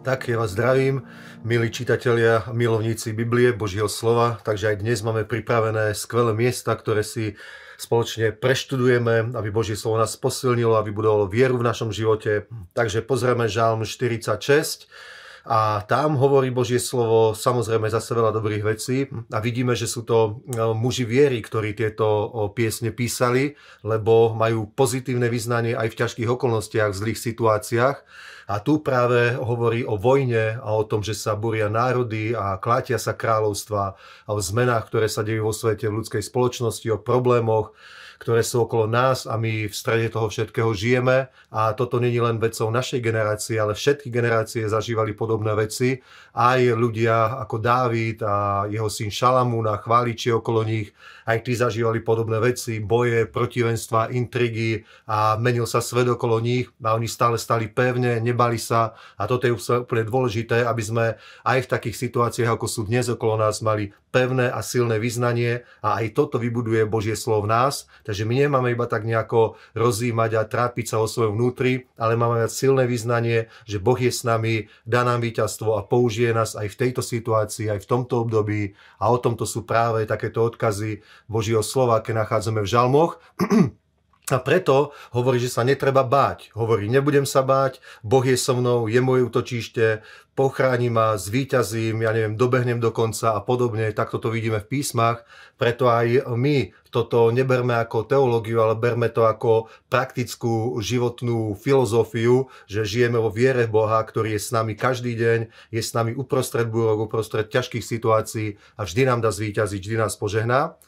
Tak, ja vás zdravím, milí čitatelia, milovníci Biblie, Božieho slova. Takže aj dnes máme pripravené skvelé miesta, ktoré si spoločne preštudujeme, aby Božie slovo nás posilnilo, aby budovalo vieru v našom živote. Takže pozrieme Žalm 46 a tam hovorí Božie slovo samozrejme zase veľa dobrých vecí. A vidíme, že sú to e, muži viery, ktorí tieto piesne písali, lebo majú pozitívne vyznanie aj v ťažkých okolnostiach, v zlých situáciách. A tu práve hovorí o vojne a o tom, že sa buria národy a klátia sa kráľovstva a o zmenách, ktoré sa dejú vo svete, v ľudskej spoločnosti, o problémoch, ktoré sú okolo nás a my v strede toho všetkého žijeme a toto není len vecou našej generácie, ale všetky generácie zažívali podobné veci. Aj ľudia ako Dávid a jeho syn Šalamún a chváliči okolo nich, aj tí zažívali podobné veci, boje, protivenstva, intrigy a menil sa svet okolo nich a oni stále stali pevne, nebali sa a toto je úplne dôležité, aby sme aj v takých situáciách, ako sú dnes okolo nás, mali pevné a silné vyznanie a aj toto vybuduje Božie slovo v nás. Takže my nemáme iba tak nejako rozímať a trápiť sa o svojom vnútri, ale máme mať silné vyznanie, že Boh je s nami, dá nám víťazstvo a použije nás aj v tejto situácii, aj v tomto období. A o tomto sú práve takéto odkazy Božieho slova, keď nachádzame v žalmoch. A preto hovorí, že sa netreba báť. Hovorí, nebudem sa báť, Boh je so mnou, je moje útočište, pochráni ma, zvíťazím, ja neviem, dobehnem do konca a podobne. Takto to vidíme v písmach. Preto aj my toto neberme ako teológiu, ale berme to ako praktickú životnú filozofiu, že žijeme vo viere Boha, ktorý je s nami každý deň, je s nami uprostred búrok, uprostred ťažkých situácií a vždy nám dá zvíťaziť, vždy nás požehná.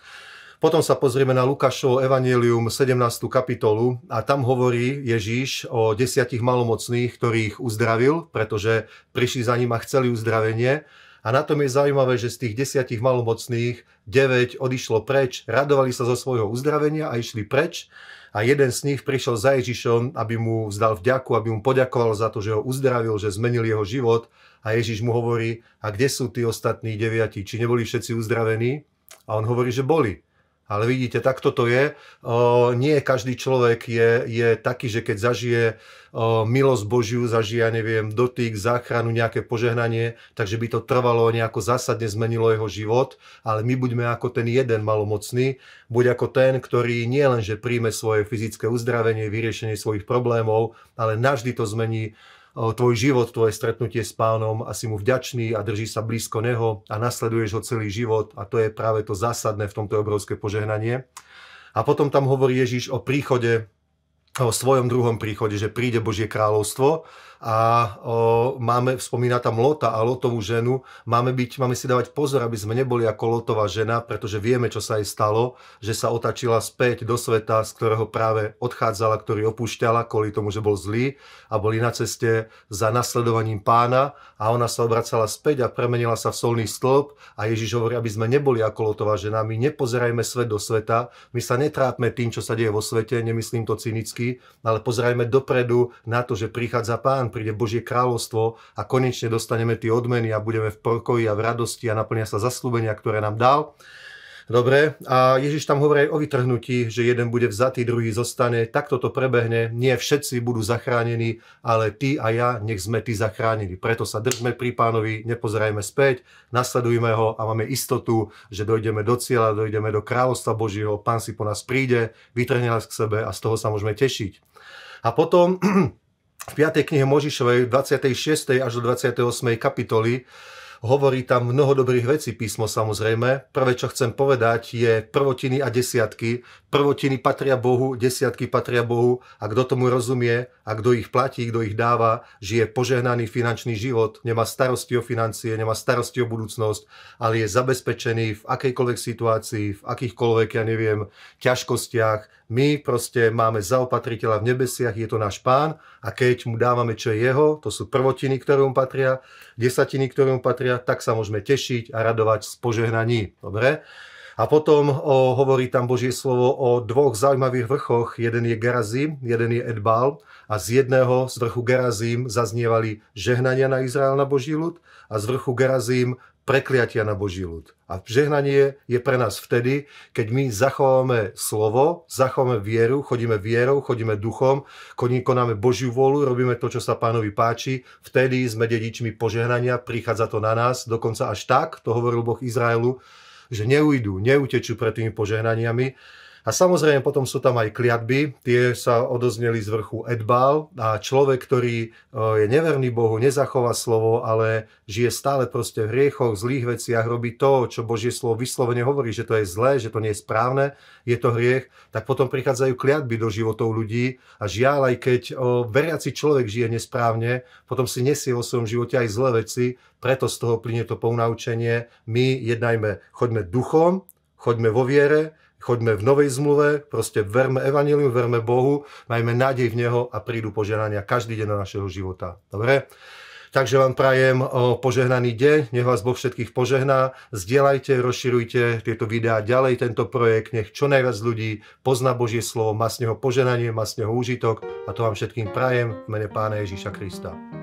Potom sa pozrieme na Lukášovo Evangelium 17. kapitolu a tam hovorí Ježíš o desiatich malomocných, ktorých uzdravil, pretože prišli za ním a chceli uzdravenie. A na tom je zaujímavé, že z tých desiatich malomocných 9 odišlo preč, radovali sa zo svojho uzdravenia a išli preč. A jeden z nich prišiel za Ježišom, aby mu vzdal vďaku, aby mu poďakoval za to, že ho uzdravil, že zmenil jeho život. A Ježiš mu hovorí, a kde sú tí ostatní deviati? Či neboli všetci uzdravení? A on hovorí, že boli. Ale vidíte, takto to je. Nie každý človek je, je taký, že keď zažije milosť Božiu, zažije, neviem, dotyk, záchranu, nejaké požehnanie, takže by to trvalo nejako zásadne zmenilo jeho život. Ale my buďme ako ten jeden malomocný, buď ako ten, ktorý nie len, že príjme svoje fyzické uzdravenie, vyriešenie svojich problémov, ale navždy to zmení tvoj život, tvoje stretnutie s pánom a si mu vďačný a drží sa blízko neho a nasleduješ ho celý život a to je práve to zásadné v tomto obrovské požehnanie. A potom tam hovorí Ježiš o príchode o svojom druhom príchode, že príde Božie kráľovstvo a o, máme, spomína tam Lota a Lotovú ženu, máme, byť, máme si dávať pozor, aby sme neboli ako Lotová žena, pretože vieme, čo sa jej stalo, že sa otačila späť do sveta, z ktorého práve odchádzala, ktorý opúšťala kvôli tomu, že bol zlý a boli na ceste za nasledovaním pána a ona sa obracala späť a premenila sa v solný stĺp a Ježiš hovorí, aby sme neboli ako Lotová žena, my nepozerajme svet do sveta, my sa netrápme tým, čo sa deje vo svete, nemyslím to cynicky, otázky, ale pozerajme dopredu na to, že prichádza Pán, príde Božie kráľovstvo a konečne dostaneme tie odmeny a budeme v pokoji a v radosti a naplnia sa zaslúbenia, ktoré nám dal. Dobre, a Ježiš tam hovorí o vytrhnutí, že jeden bude vzatý, druhý zostane. Takto to prebehne. Nie všetci budú zachránení, ale ty a ja, nech sme ty zachránení. Preto sa držme pri pánovi, nepozerajme späť, nasledujme ho a máme istotu, že dojdeme do cieľa, dojdeme do kráľovstva Božieho, pán si po nás príde, vytrhne nás k sebe a z toho sa môžeme tešiť. A potom v 5. knihe Možišovej 26. až do 28. kapitoly Hovorí tam mnoho dobrých vecí písmo samozrejme. Prvé, čo chcem povedať, je prvotiny a desiatky. Prvotiny patria Bohu, desiatky patria Bohu a kto tomu rozumie a kto ich platí, kto ich dáva, žije požehnaný finančný život, nemá starosti o financie, nemá starosti o budúcnosť, ale je zabezpečený v akejkoľvek situácii, v akýchkoľvek, ja neviem, ťažkostiach, my proste máme zaopatriteľa v nebesiach, je to náš pán a keď mu dávame, čo je jeho, to sú prvotiny, ktoré mu patria, desatiny, ktoré mu patria, tak sa môžeme tešiť a radovať z požehnaní. Dobre? A potom o, hovorí tam Božie slovo o dvoch zaujímavých vrchoch. Jeden je Gerazim, jeden je Edbal a z jedného, z vrchu Gerazim, zaznievali žehnania na Izrael na Boží ľud a z vrchu Gerazim prekliatia na Boží ľud. A žehnanie je pre nás vtedy, keď my zachováme slovo, zachováme vieru, chodíme vierou, chodíme duchom, konáme Božiu vôľu, robíme to, čo sa pánovi páči, vtedy sme dedičmi požehnania, prichádza to na nás, dokonca až tak, to hovoril Boh Izraelu, že neujdu, neutečú pred tými požehnaniami, a samozrejme potom sú tam aj kliatby, tie sa odozneli z vrchu Edbal a človek, ktorý e, je neverný Bohu, nezachová slovo, ale žije stále proste v hriechoch, zlých veciach, robí to, čo Božie slovo vyslovene hovorí, že to je zlé, že to nie je správne, je to hriech, tak potom prichádzajú kliatby do životov ľudí a žiaľ, aj keď o, veriaci človek žije nesprávne, potom si nesie vo svojom živote aj zlé veci, preto z toho plyne to pounaučenie. My jednajme, choďme duchom, choďme vo viere, choďme v novej zmluve, proste verme Evangelium, verme Bohu, majme nádej v Neho a prídu požehnania každý deň do našeho života. Dobre? Takže vám prajem požehnaný deň, nech vás Boh všetkých požehná. Zdieľajte, rozširujte tieto videá ďalej, tento projekt, nech čo najviac ľudí pozná Božie slovo, má z neho požehnanie, má z neho úžitok a to vám všetkým prajem v mene Pána Ježíša Krista.